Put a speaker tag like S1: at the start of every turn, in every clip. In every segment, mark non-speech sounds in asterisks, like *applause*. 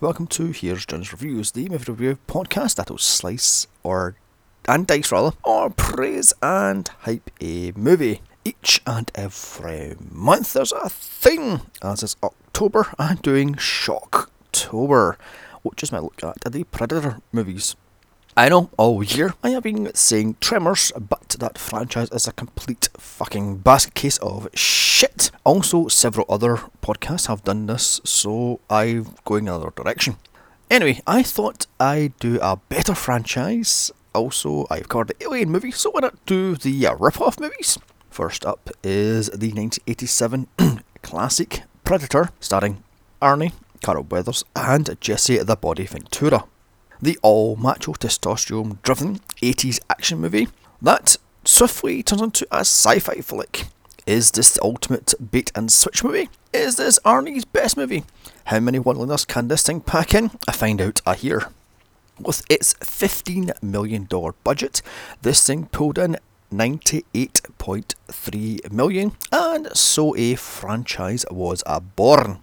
S1: Welcome to Here's Johnny's Reviews, the movie review podcast that'll slice or and dice rather, or praise and hype a movie. Each and every month there's a thing. As it's October, I'm doing Shocktober, which is my look at the Predator movies. I know, all year I have been saying Tremors, but that franchise is a complete fucking basket case of shit. Also, several other podcasts have done this, so I'm going another direction. Anyway, I thought I'd do a better franchise. Also, I've covered the Alien movie, so why not do the uh, rip-off movies? First up is the 1987 *clears throat* classic Predator, starring Arnie, Carl Weathers, and Jesse the Body Ventura the all macho testosterone driven 80s action movie that swiftly turns into a sci fi flick. Is this the ultimate bait and switch movie? Is this Arnie's best movie? How many one-liners can this thing pack in? I find out I hear. With its $15 million budget, this thing pulled in 98.3 million, and so a franchise was born.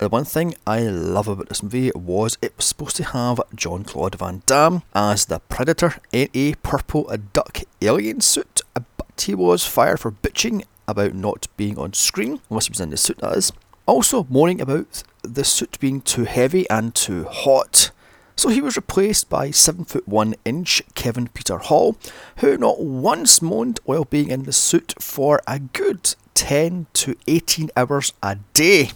S1: The one thing I love about this movie was it was supposed to have Jean-Claude Van Damme as the Predator in a purple duck alien suit, but he was fired for bitching about not being on screen, unless he was in the suit, that is. Also, moaning about the suit being too heavy and too hot. So he was replaced by 7 foot 1 inch Kevin Peter Hall, who not once moaned while being in the suit for a good 10 to 18 hours a day.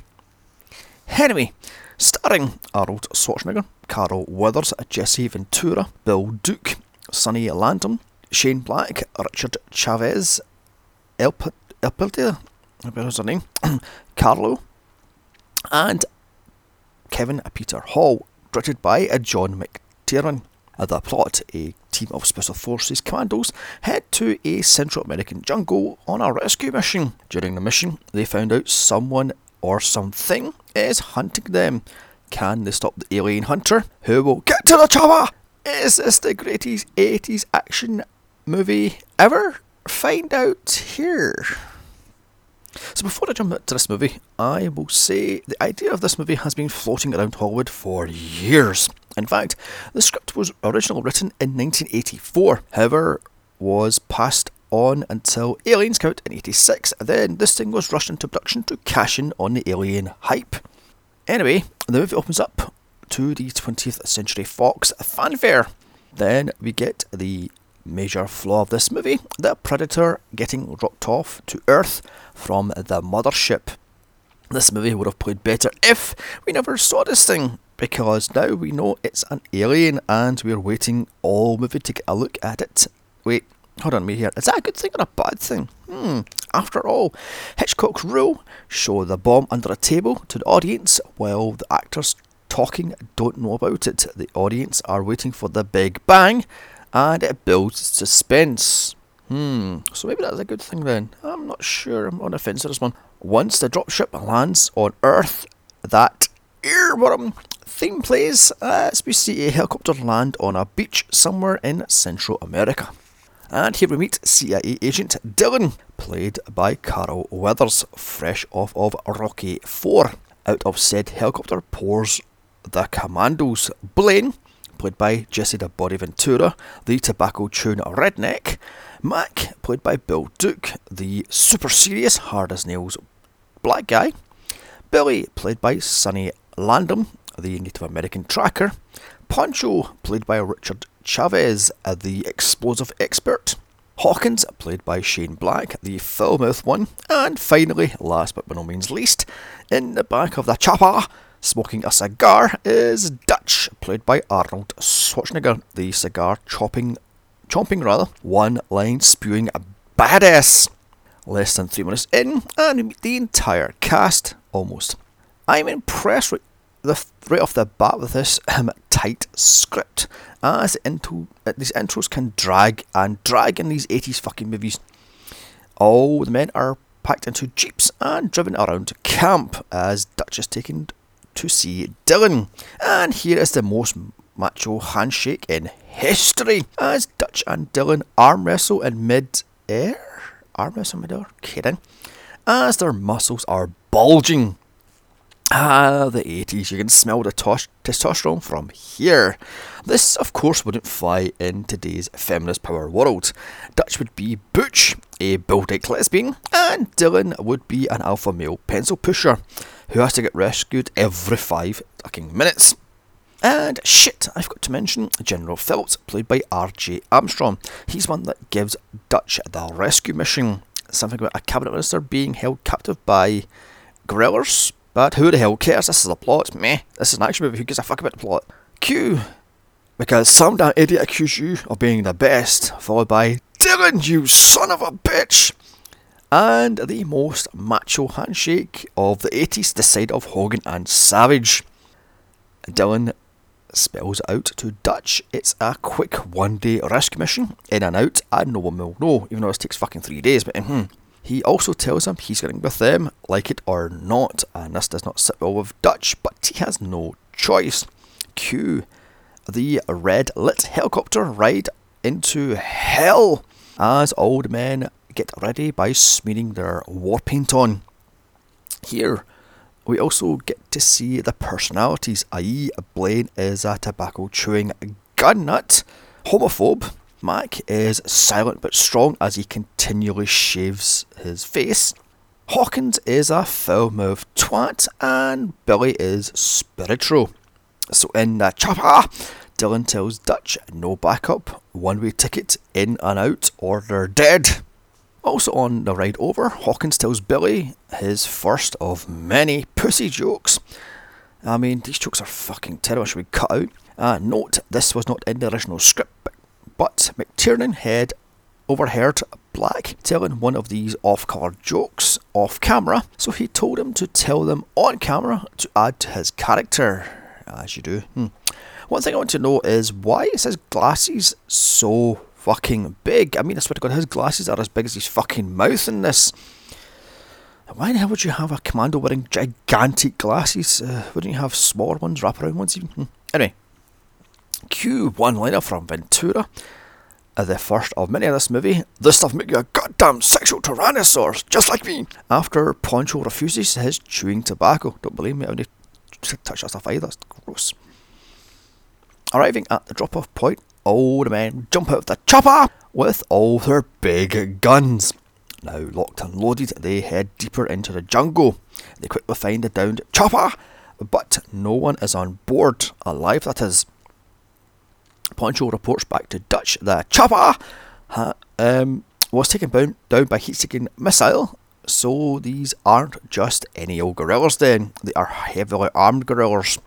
S1: Anyway, starring Arnold Schwarzenegger, Carl Weathers, Jesse Ventura, Bill Duke, Sonny Landham, Shane Black, Richard Chavez, Elpidia, what's her name, *clears throat* Carlo, and Kevin Peter Hall, directed by John McTiernan. The plot a team of Special Forces commandos head to a Central American jungle on a rescue mission. During the mission, they found out someone or something is hunting them. Can they stop the alien hunter? Who will get to the chopper? Is this the greatest 80s action movie ever? Find out here. So before I jump into this movie, I will say the idea of this movie has been floating around Hollywood for years. In fact, the script was originally written in 1984, however, was passed on until Aliens out in 86. Then this thing was rushed into production to cash in on the Alien hype. Anyway, the movie opens up to the 20th Century Fox fanfare. Then we get the major flaw of this movie the Predator getting dropped off to Earth from the mothership. This movie would have played better if we never saw this thing, because now we know it's an alien and we're waiting all movie to get a look at it. Wait, Hold on me here. Is that a good thing or a bad thing? Hmm. After all, Hitchcock's rule show the bomb under a table to the audience while the actors talking don't know about it. The audience are waiting for the big bang and it builds suspense. Hmm, so maybe that's a good thing then. I'm not sure. I'm on the fence on this one. Once the dropship lands on Earth, that earworm theme plays as we see a helicopter land on a beach somewhere in Central America. And here we meet CIA agent Dillon, played by Carl Weathers, fresh off of Rocky 4. Out of said helicopter pours the commandos. Blaine, played by Jesse the Body Ventura, the tobacco chewing redneck. Mac, played by Bill Duke, the super serious, hard as nails black guy. Billy, played by Sonny Landham, the Native American tracker. Poncho, played by Richard Chavez, uh, the explosive expert. Hawkins, played by Shane Black, the foul mouth one. And finally, last but by no means least, in the back of the chopper, smoking a cigar, is Dutch, played by Arnold Schwarzenegger, the cigar chopping, chomping rather, one line spewing a badass. Less than three minutes in, and we meet the entire cast, almost. I'm impressed with the, right off the bat with this um, tight script, as into, uh, these intros can drag and drag in these 80s fucking movies. All the men are packed into jeeps and driven around camp as Dutch is taken to see Dillon. And here is the most macho handshake in history as Dutch and Dillon arm wrestle in mid air. Arm wrestle mid air? Kidding. As their muscles are bulging Ah, the 80s, you can smell the tos- testosterone from here. This, of course, wouldn't fly in today's feminist power world. Dutch would be Butch, a bull-dick lesbian, and Dillon would be an alpha male pencil pusher who has to get rescued every five fucking minutes. And shit, I forgot to mention General Phillips, played by R.G. Armstrong. He's one that gives Dutch the rescue mission. Something about a cabinet minister being held captive by guerrillas. But who the hell cares? This is a plot. Meh. This is an action movie. Who gives a fuck about the plot? Q. Because some damn idiot accused you of being the best, followed by Dillon, you son of a bitch! And the most macho handshake of the 80s, the side of Hogan and Savage. Dillon spells out to Dutch. It's a quick one day rescue mission, in and out, and no one will know, even though this takes fucking three days. But mm, he also tells him he's getting with them, like it or not, and this does not sit well with Dutch, but he has no choice. Cue the red lit helicopter ride into hell as old men get ready by smearing their war paint on. Here, we also get to see the personalities, i.e., Blaine is a tobacco chewing gun nut, homophobe. Mac is silent but strong as he continually shaves his face. Hawkins is a foul mouthed twat, and Billy is spiritual. So in the chopper, Dillon tells Dutch no backup, one way ticket in and out, or they're dead. Also on the ride over, Hawkins tells Billy his first of many pussy jokes. I mean, these jokes are fucking terrible, should we cut out? Uh, note, this was not in the original script, but McTiernan had overheard Black telling one of these off colour jokes off camera, so he told him to tell them on camera to add to his character, as you do. Hmm. One thing I want to know is why is his glasses so fucking big. I mean, I swear to God, his glasses are as big as his fucking mouth in this. Why the hell would you have a commando wearing gigantic glasses? Uh, wouldn't you have smaller ones, wraparound ones even? Hmm. Anyway, Q one liner from Ventura. The first of many in this movie. This stuff make you a goddamn sexual tyrannosaurus, just like me. After Poncho refuses his chewing tobacco. Don't believe me, I wouldn't touch that stuff either. That's gross. Arriving at the drop off point, all the men jump out of the chopper with all their big guns. Now locked and loaded, they head deeper into the jungle. They quickly find the downed chopper, but no one is on board, alive that is. Poncho reports back to Dutch the chopper ha, um, was taken down, down by heat-seeking missile. So these aren't just any old guerrillas then, they are heavily armed guerrillas.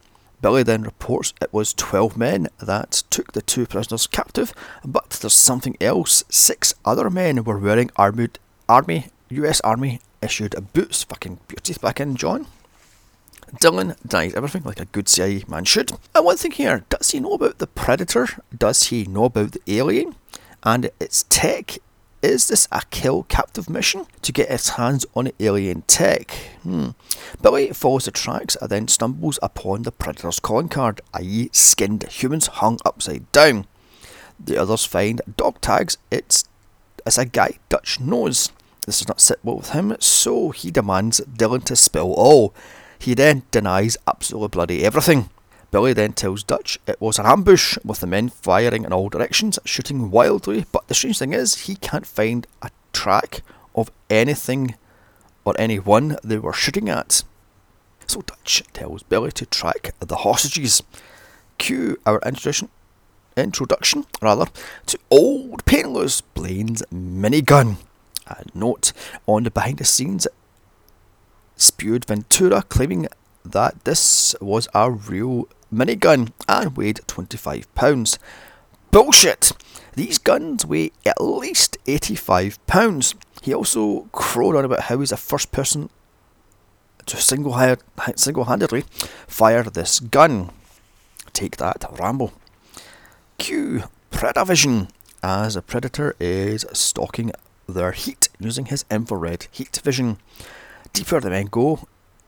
S1: Billy then reports it was 12 men that took the two prisoners captive, but there's something else. Six other men were wearing armored army, US Army issued boots. Fucking beauty back in, John. Dillon denies everything like a good CIA man should. And one thing here, does he know about the Predator? Does he know about the alien? And its tech is this a kill captive mission to get his hands on alien tech? Hmm. Billy follows the tracks and then stumbles upon the Predator's calling card, i.e., skinned humans hung upside down. The others find dog tags. It's, it's a guy Dutch knows. This does not sit well with him, so he demands Dillon to spill all. He then denies absolutely bloody everything. Billy then tells Dutch it was an ambush, with the men firing in all directions, shooting wildly, but the strange thing is, he can't find a track of anything or anyone they were shooting at. So Dutch tells Billy to track the hostages. Cue our introduction, introduction rather, to Old Painless Blaine's minigun. A note on the behind the scenes spewed Ventura claiming that this was a real minigun and weighed 25 pounds. Bullshit! These guns weigh at least 85 pounds. He also crowed on about how he's the first person to single-handedly fire this gun. Take that, Rambo. Q. Predavision, as a predator is stalking their heat using his infrared heat vision. Deeper the men go,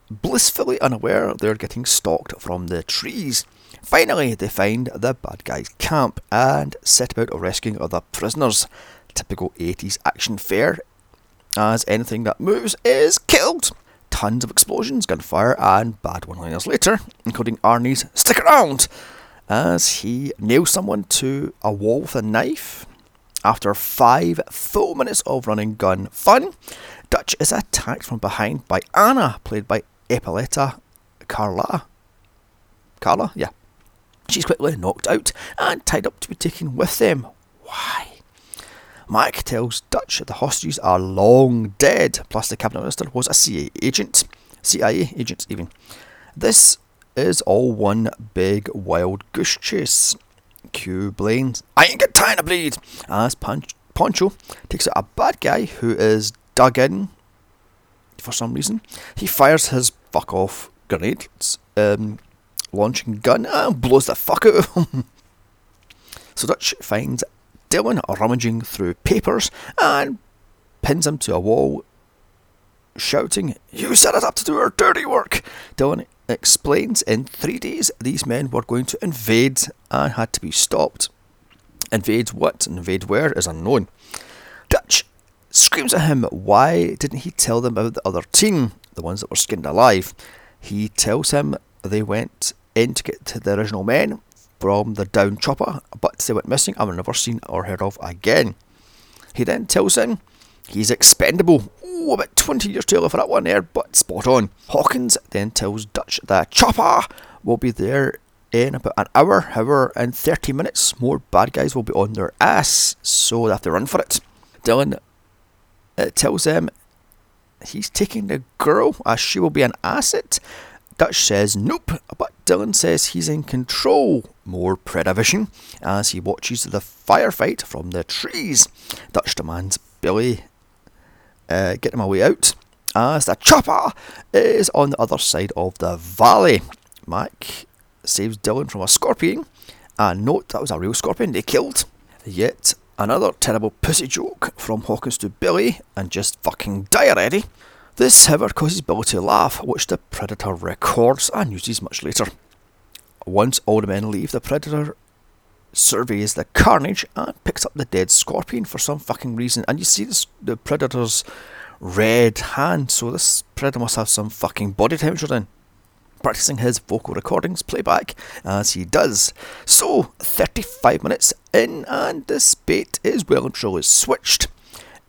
S1: blissfully unaware they're getting stalked from the trees. Finally, they find the bad guy's camp and set about rescuing other prisoners. Typical 80s action fare, as anything that moves is killed. tons of explosions, gunfire, and bad one liners later, including Arnie's Stick Around, as he nails someone to a wall with a knife. After five full minutes of running gun fun, Dutch is attacked from behind by Anna, played by Epauletta Carla. Carla? Yeah. She's quickly knocked out and tied up to be taken with them. Why? Mike tells Dutch that the hostages are long dead, plus the cabinet minister was a CIA agent. CIA agent, even. This is all one big wild goose chase. Q Blaine's, I ain't got time to bleed, as Poncho takes out a bad guy who is dug in for some reason. He fires his fuck off grenades, um, launching gun, and blows the fuck out of him. *laughs* so Dutch finds Dillon rummaging through papers and pins him to a wall, shouting, You set us up to do our dirty work! Dillon explains in three days these men were going to invade and had to be stopped. Invade what? Invade where is unknown. Dutch screams at him, Why didn't he tell them about the other team, the ones that were skinned alive? He tells him they went in to get to the original men from the down chopper, but they went missing and were never seen or heard of again. He then tells him he's expendable. Oh, about 20 years too early for that one there, but spot on. Hawkins then tells Dutch that Chopper will be there in about an hour, however, in 30 minutes, more bad guys will be on their ass, so they have to run for it. Dillon uh, tells them he's taking the girl as she will be an asset Dutch says nope, but Dillon says he's in control. More Predavision as he watches the firefight from the trees. Dutch demands Billy uh, get him away out as the chopper is on the other side of the valley. Mike saves Dillon from a scorpion. And note that was a real scorpion they killed. Yet another terrible pussy joke from Hawkins to Billy and just fucking die already. This, however, causes Billy to laugh, which the Predator records and uses much later. Once all the men leave, the Predator surveys the carnage and picks up the dead scorpion for some fucking reason. And you see this, the Predator's red hand, so this Predator must have some fucking body temperature then. Practicing his vocal recordings playback as he does. So, 35 minutes in, and this bait is well and truly switched.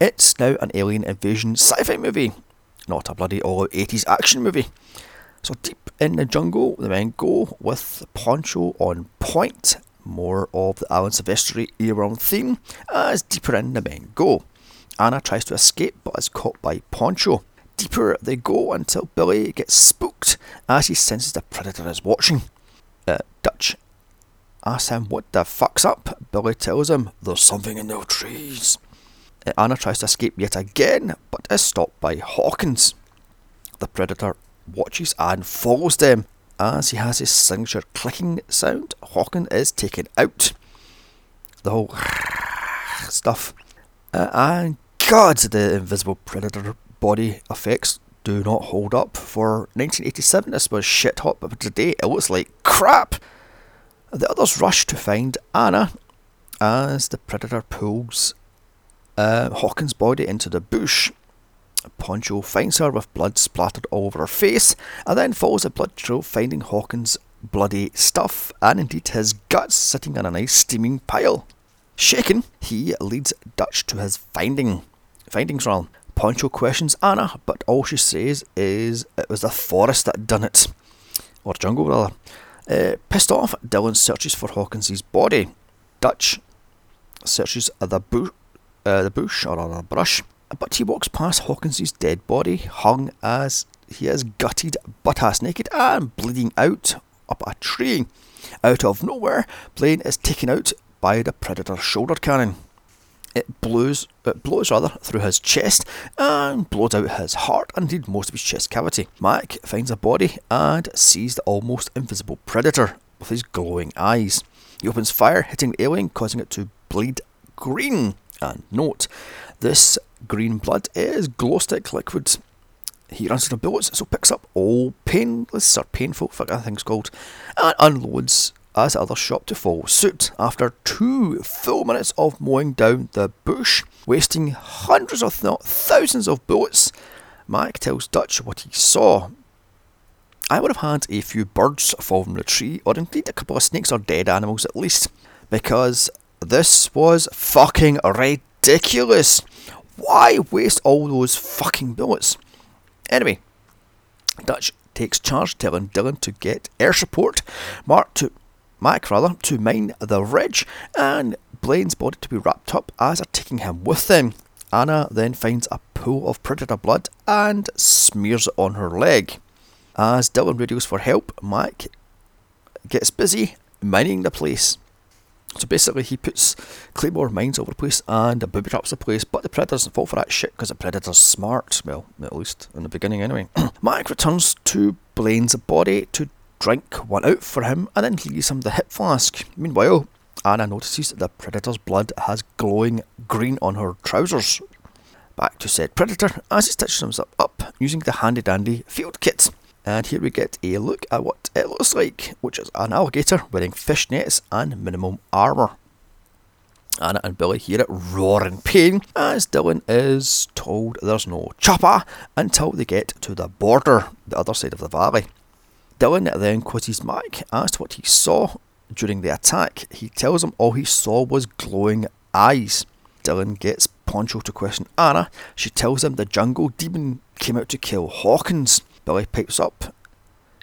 S1: It's now an alien invasion sci fi movie not a bloody all 80s action movie. So deep in the jungle, the men go with Poncho on point. More of the Alan Silvestri era theme as deeper in the men go. Anna tries to escape but is caught by Poncho. Deeper they go until Billy gets spooked as he senses the predator is watching. Uh, Dutch asks him what the fuck's up. Billy tells him there's something in the trees. Anna tries to escape yet again, but is stopped by Hawkins. The Predator watches and follows them. As he has his signature clicking sound, Hawkins is taken out. The whole *laughs* stuff. Uh, and God, the Invisible Predator body effects do not hold up. For 1987, this was shit hot, but today it looks like crap. The others rush to find Anna as the Predator pulls uh, Hawkins' body into the bush. Poncho finds her with blood splattered all over her face, and then follows a blood trail, finding Hawkins' bloody stuff and indeed his guts sitting on a nice steaming pile. Shaken, he leads Dutch to his finding findings realm. Poncho questions Anna, but all she says is it was the forest that done it. Or jungle, rather. Uh, pissed off, Dillon searches for Hawkins' body. Dutch searches the bush uh, the bush or a brush, but he walks past Hawkins's dead body, hung as he is gutted, butt ass naked, and bleeding out up a tree. Out of nowhere, Blaine is taken out by the Predator's shoulder cannon. It blows, it blows rather through his chest and blows out his heart and indeed most of his chest cavity. Mike finds a body and sees the almost invisible predator with his glowing eyes. He opens fire, hitting the alien, causing it to bleed green. And note, this green blood is glow stick liquid. He runs out of bullets, so picks up all painless or painful, fuck I think it's called, and unloads as others shop to follow suit after two full minutes of mowing down the bush, wasting hundreds of th- thousands of bullets. Mike tells Dutch what he saw. I would have had a few birds fall from the tree, or indeed a couple of snakes or dead animals at least, because this was fucking ridiculous. Why waste all those fucking bullets? Anyway, Dutch takes charge, telling Dillon to get air support, Mark to Mike rather to mine the ridge, and Blaine's body to be wrapped up as they're taking him with them. Anna then finds a pool of predator blood and smears it on her leg. As Dillon radios for help, Mike gets busy mining the place. So basically, he puts claymore mines over the place and booby traps the place, but the predators fall for that shit because the predator's smart. Well, at least in the beginning, anyway. *clears throat* Mike returns to Blaine's body to drink one out for him and then he leaves him the hip flask. Meanwhile, Anna notices that the predator's blood has glowing green on her trousers. Back to said predator as he stitches himself up using the handy dandy field kit. And here we get a look at what it looks like, which is an alligator wearing fishnets and minimum armour. Anna and Billy hear it roar in pain as Dillon is told there's no chopper until they get to the border, the other side of the valley. Dillon then quizzes Mike as to what he saw during the attack. He tells him all he saw was glowing eyes. Dillon gets Poncho to question Anna. She tells him the jungle demon came out to kill Hawkins. Billy pipes up.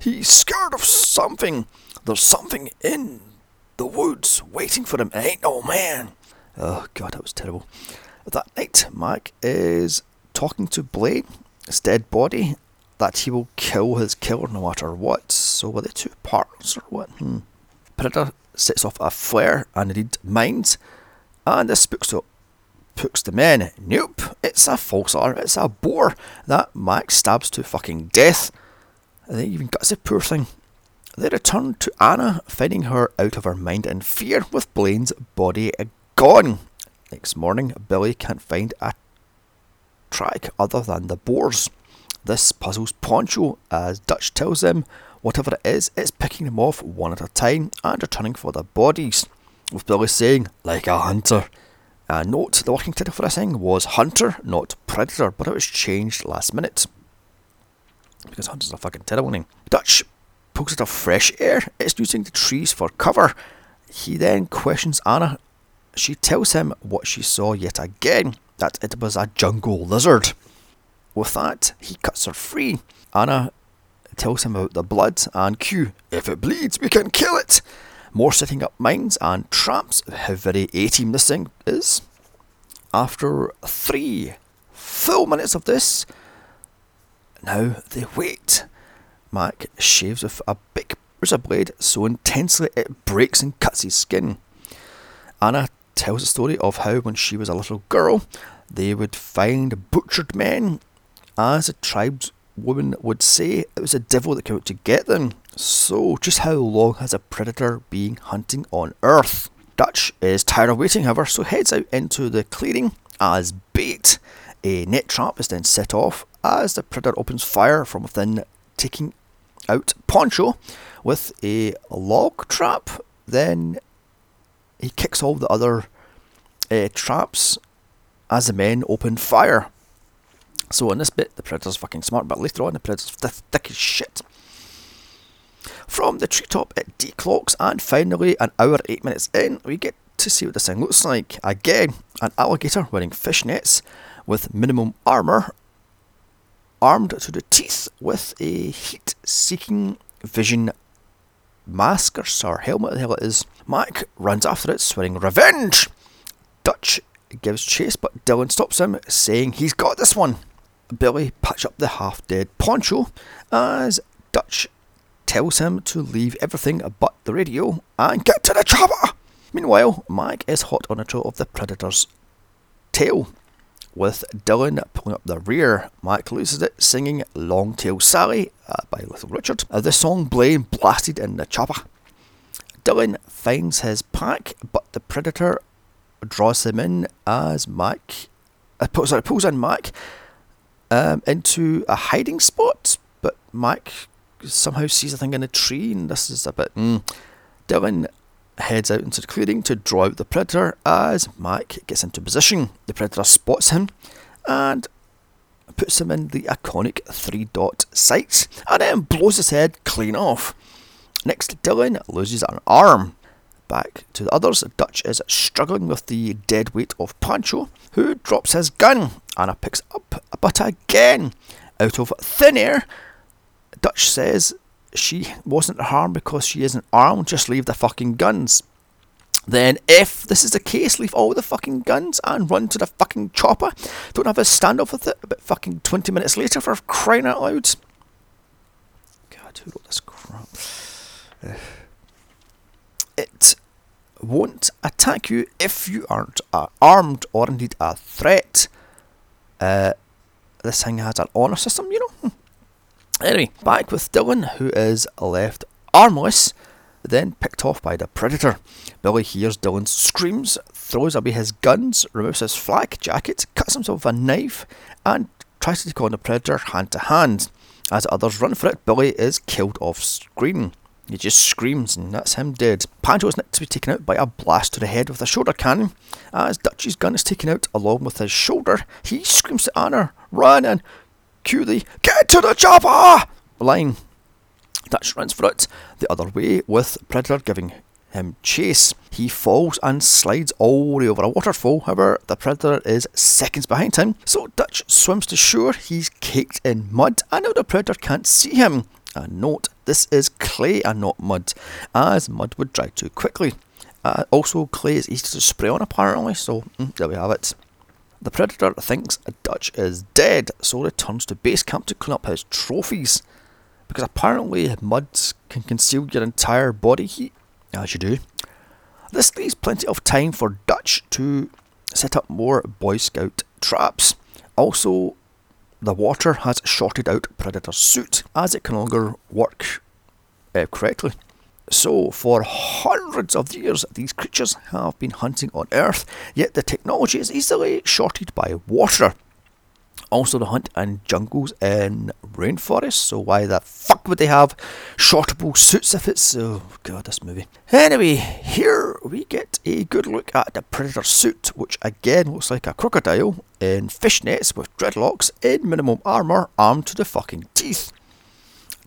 S1: He's scared of something. There's something in the woods waiting for him. It ain't no man. Oh, God, that was terrible. That night, Mike is talking to Blaine, his dead body, that he will kill his killer no matter what. So, were they two partners or what? Hmm. Predator sets off a flare and indeed mines, and this spooks, spooks the men. Nope, it's a false alarm, it's a boar that Mike stabs to fucking death. They even guts the poor thing. They return to Anna, finding her out of her mind in fear with Blaine's body gone. Next morning, Billy can't find a track other than the boars. This puzzles Poncho as Dutch tells him whatever it is, it's picking them off one at a time and returning for their bodies. With Billy saying, like a hunter. Uh, note, the working title for this thing was Hunter, not Predator, but it was changed last minute. Because Hunter's a fucking terrible name. Dutch pokes it of fresh air, it's using the trees for cover. He then questions Anna. She tells him what she saw yet again, that it was a jungle lizard. With that, he cuts her free. Anna tells him about the blood and Q. If it bleeds, we can kill it. More setting up mines and traps. How very A team this thing is. After three full minutes of this, now they wait. Mac shaves with a big razor blade so intensely it breaks and cuts his skin. Anna tells the story of how when she was a little girl, they would find butchered men as the tribeswoman would say it was a devil that came out to get them. So, just how long has a predator been hunting on Earth? Dutch is tired of waiting, however, so heads out into the clearing as bait. A net trap is then set off as the predator opens fire from within, taking out Poncho with a log trap. Then he kicks all the other uh, traps as the men open fire. So in this bit, the Predator's fucking smart, but later on, the Predator's thick as shit. From the treetop, it declocks, and finally, an hour eight minutes in, we get to see what this thing looks like. Again, an alligator wearing fishnets with minimum armour, armed to the teeth with a heat seeking vision mask or helmet, the hell it is. Mike runs after it, swearing revenge. Dutch gives chase, but Dillon stops him, saying he's got this one. Billy patches up the half dead Poncho as Dutch tells him to leave everything but the radio and get to the chopper. Meanwhile, Mike is hot on a trail of the Predator's tail. With Dillon pulling up the rear, Mike loses it singing Long Tall Sally uh, by Little Richard. Uh, the song Blaine blasted in the chopper. Dillon finds his pack, but the Predator draws him in as Mike. Uh, sorry, pulls in Mike um, into a hiding spot, but Mike somehow sees a thing in a tree, and this is a bit. Mm. Dillon heads out into the clearing to draw out the predator as Mike gets into position. The predator spots him and puts him in the iconic three dot sights and then blows his head clean off. Next, Dillon loses an arm. Back to the others, Dutch is struggling with the dead weight of Pancho, who drops his gun. Anna picks up, but again, out of thin air, Dutch says she wasn't harmed because she isn't armed, just leave the fucking guns. Then, if this is the case, leave all the fucking guns and run to the fucking chopper. Don't have a standoff with it about fucking 20 minutes later for crying out loud. God, who wrote this crap? *sighs* Won't attack you if you aren't uh, armed or indeed a threat. Uh, this thing has an honour system, you know. Hmm. Anyway, back with Dillon, who is left armless, then picked off by the predator. Billy hears Dillon's screams, throws away his guns, removes his flak jacket, cuts himself with a knife, and tries to take on the predator hand to hand. As others run for it, Billy is killed off screen. He just screams, and that's him dead. Pancho is next to be taken out by a blast to the head with a shoulder cannon. As Dutchie's gun is taken out along with his shoulder, he screams to Anna, Run and cue the Get to the chopper line. Dutch runs for it the other way, with Predator giving him chase. He falls and slides all the way over a waterfall. However, the Predator is seconds behind him, so Dutch swims to shore. He's caked in mud, and now the Predator can't see him. A note, this is clay and not mud, as mud would dry too quickly. Uh, also, clay is easy to spray on apparently, so mm, there we have it. The Predator thinks a Dutch is dead, so returns to base camp to clean up his trophies. Because apparently mud can conceal your entire body heat, as you do. This leaves plenty of time for Dutch to set up more Boy Scout traps. Also, the water has shorted out Predator's suit as it can no longer work uh, correctly. So, for hundreds of years, these creatures have been hunting on Earth, yet the technology is easily shorted by water. Also, they hunt in jungles and rainforests, so why the fuck would they have shortable suits if it's. Oh, god, this movie. Anyway, here we get a good look at the Predator suit, which again looks like a crocodile in fishnets with dreadlocks in minimum armour, armed to the fucking teeth.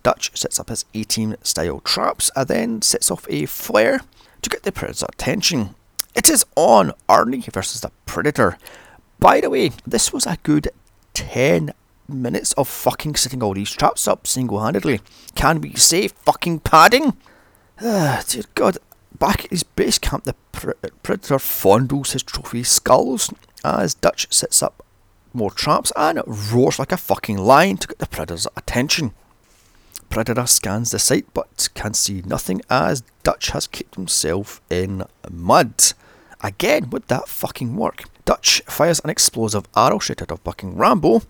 S1: Dutch sets up his A team style traps and then sets off a flare to get the Predator's attention. It is on Arnie versus the Predator. By the way, this was a good 10 minutes of fucking setting all these traps up single handedly. Can we say fucking padding? Ah, *sighs* dear God. Back at his base camp, the Predator fondles his trophy skulls as Dutch sets up more traps and roars like a fucking lion to get the Predator's attention. Predator scans the site but can see nothing as Dutch has kicked himself in mud. Again, would that fucking work? Dutch fires an explosive arrow straight out of fucking Rambo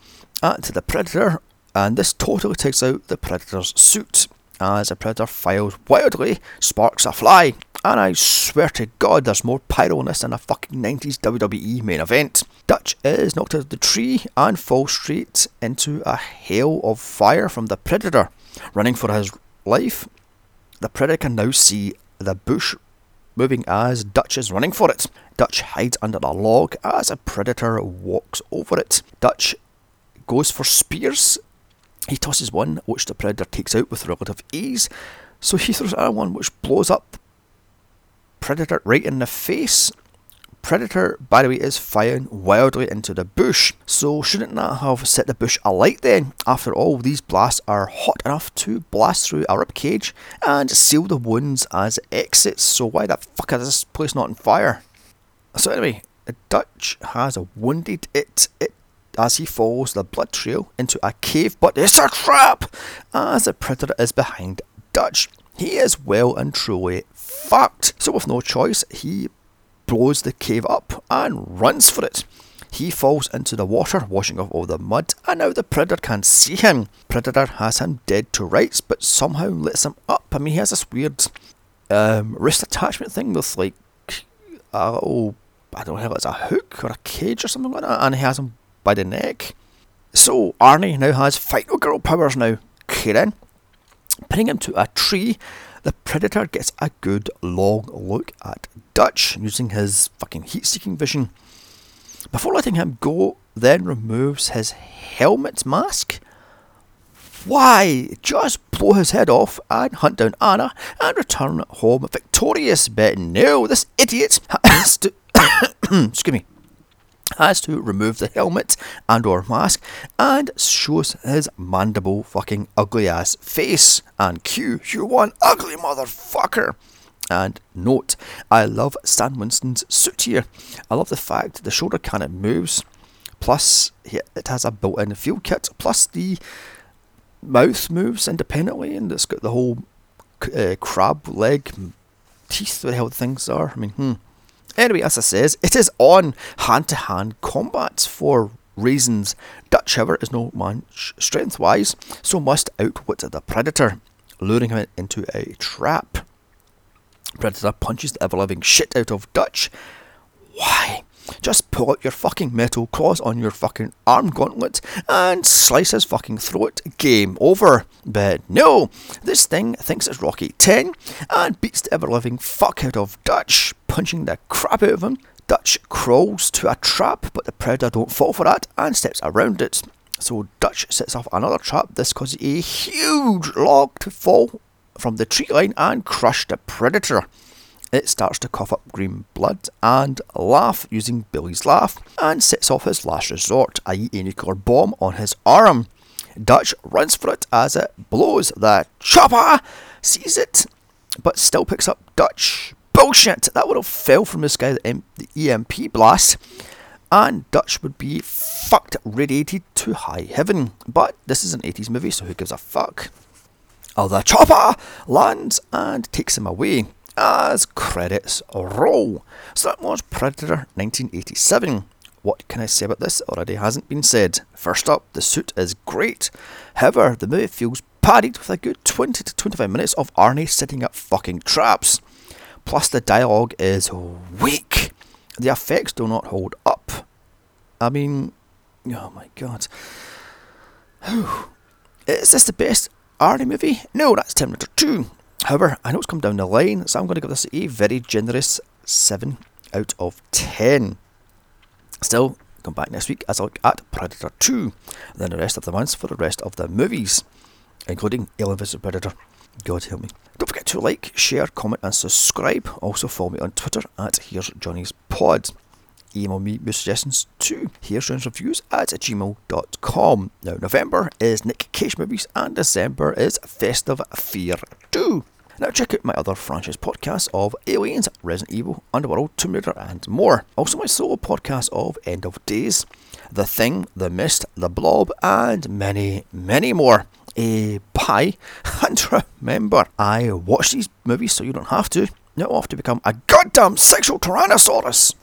S1: uh, at the Predator, and this totally takes out the Predator's suit. As the Predator fires wildly, sparks a fly, and I swear to God there's more pyro in this than a fucking 90s WWE main event. Dutch is knocked out of the tree and falls straight into a hail of fire from the Predator. Running for his life, the Predator can now see the bush moving as Dutch is running for it. Dutch hides under a log as a predator walks over it. Dutch goes for spears. He tosses one, which the predator takes out with relative ease. So he throws another one, which blows up Predator right in the face. Predator, by the way, is firing wildly into the bush, so shouldn't that have set the bush alight then? After all, these blasts are hot enough to blast through a rib cage and seal the wounds as it exits, so why the fuck is this place not on fire? So anyway, Dutch has wounded it, it as he follows the blood trail into a cave, but it's a trap! As the predator is behind Dutch. He is well and truly fucked. So with no choice, he blows the cave up and runs for it. He falls into the water, washing off all the mud, and now the predator can't see him. Predator has him dead to rights, but somehow lets him up. I mean, he has this weird um, wrist attachment thing with like a little, I don't know if it's a hook or a cage or something like that, and he has him by the neck. So Arnie now has Final Girl powers now. Kieran, pinning him to a tree the Predator gets a good long look at Dutch using his fucking heat seeking vision. Before letting him go, then removes his helmet mask? Why? Just blow his head off and hunt down Anna and return home victorious. But no, this idiot *coughs* has to. *coughs* excuse me. Has to remove the helmet and or mask and shows his mandible fucking ugly ass face. And Q, you one ugly motherfucker. And note, I love Stan Winston's suit here. I love the fact the shoulder cannon moves, plus it has a built-in field kit, plus the mouth moves independently, and it's got the whole uh, crab leg teeth. The hell things are? I mean, hmm. Anyway, as I says, it is on hand-to-hand combat for reasons. Dutch, however, is no man strength-wise, so must outwit the predator, luring him into a trap. Predator punches the ever living shit out of Dutch. Why? Just pull out your fucking metal claws on your fucking arm gauntlet and slice his fucking throat. Game over. But no, this thing thinks it's Rocky 10 and beats the ever living fuck out of Dutch, punching the crap out of him. Dutch crawls to a trap, but the predator don't fall for that and steps around it. So Dutch sets off another trap. This causes a huge log to fall from the tree line and crush the predator. It starts to cough up green blood and laugh using Billy's laugh and sets off his last resort, i.e., a nuclear bomb on his arm. Dutch runs for it as it blows. The chopper sees it, but still picks up Dutch. Bullshit! That would have fell from the sky, the, the EMP blast, and Dutch would be fucked radiated to high heaven. But this is an 80s movie, so who gives a fuck? Oh, the chopper lands and takes him away as credits roll. So that was Predator 1987. What can I say about this already hasn't been said? First up, the suit is great. However, the movie feels padded with a good 20 to 25 minutes of Arnie setting up fucking traps. Plus, the dialogue is weak. The effects do not hold up. I mean, oh my god. Is this the best Arnie movie? No, that's Terminator 2. However, I know it's come down the line, so I'm going to give this a very generous 7 out of 10. Still, come back next week as I look at Predator 2, then the rest of the months for the rest of the movies, including Alien vs Predator. God help me. Don't forget to like, share, comment, and subscribe. Also follow me on Twitter at Here's Johnny's Pod. Email me your suggestions to Here's Johnny's Reviews at gmail.com. Now, November is Nick Cage movies, and December is Festive Fear 2. Now check out my other franchise podcasts of Aliens, Resident Evil, Underworld, Tomb Raider, and more. Also my solo podcast of End of Days, The Thing, The Mist, The Blob, and many, many more. A bye, *laughs* and remember, I watch these movies so you don't have to. Now off to become a goddamn sexual tyrannosaurus.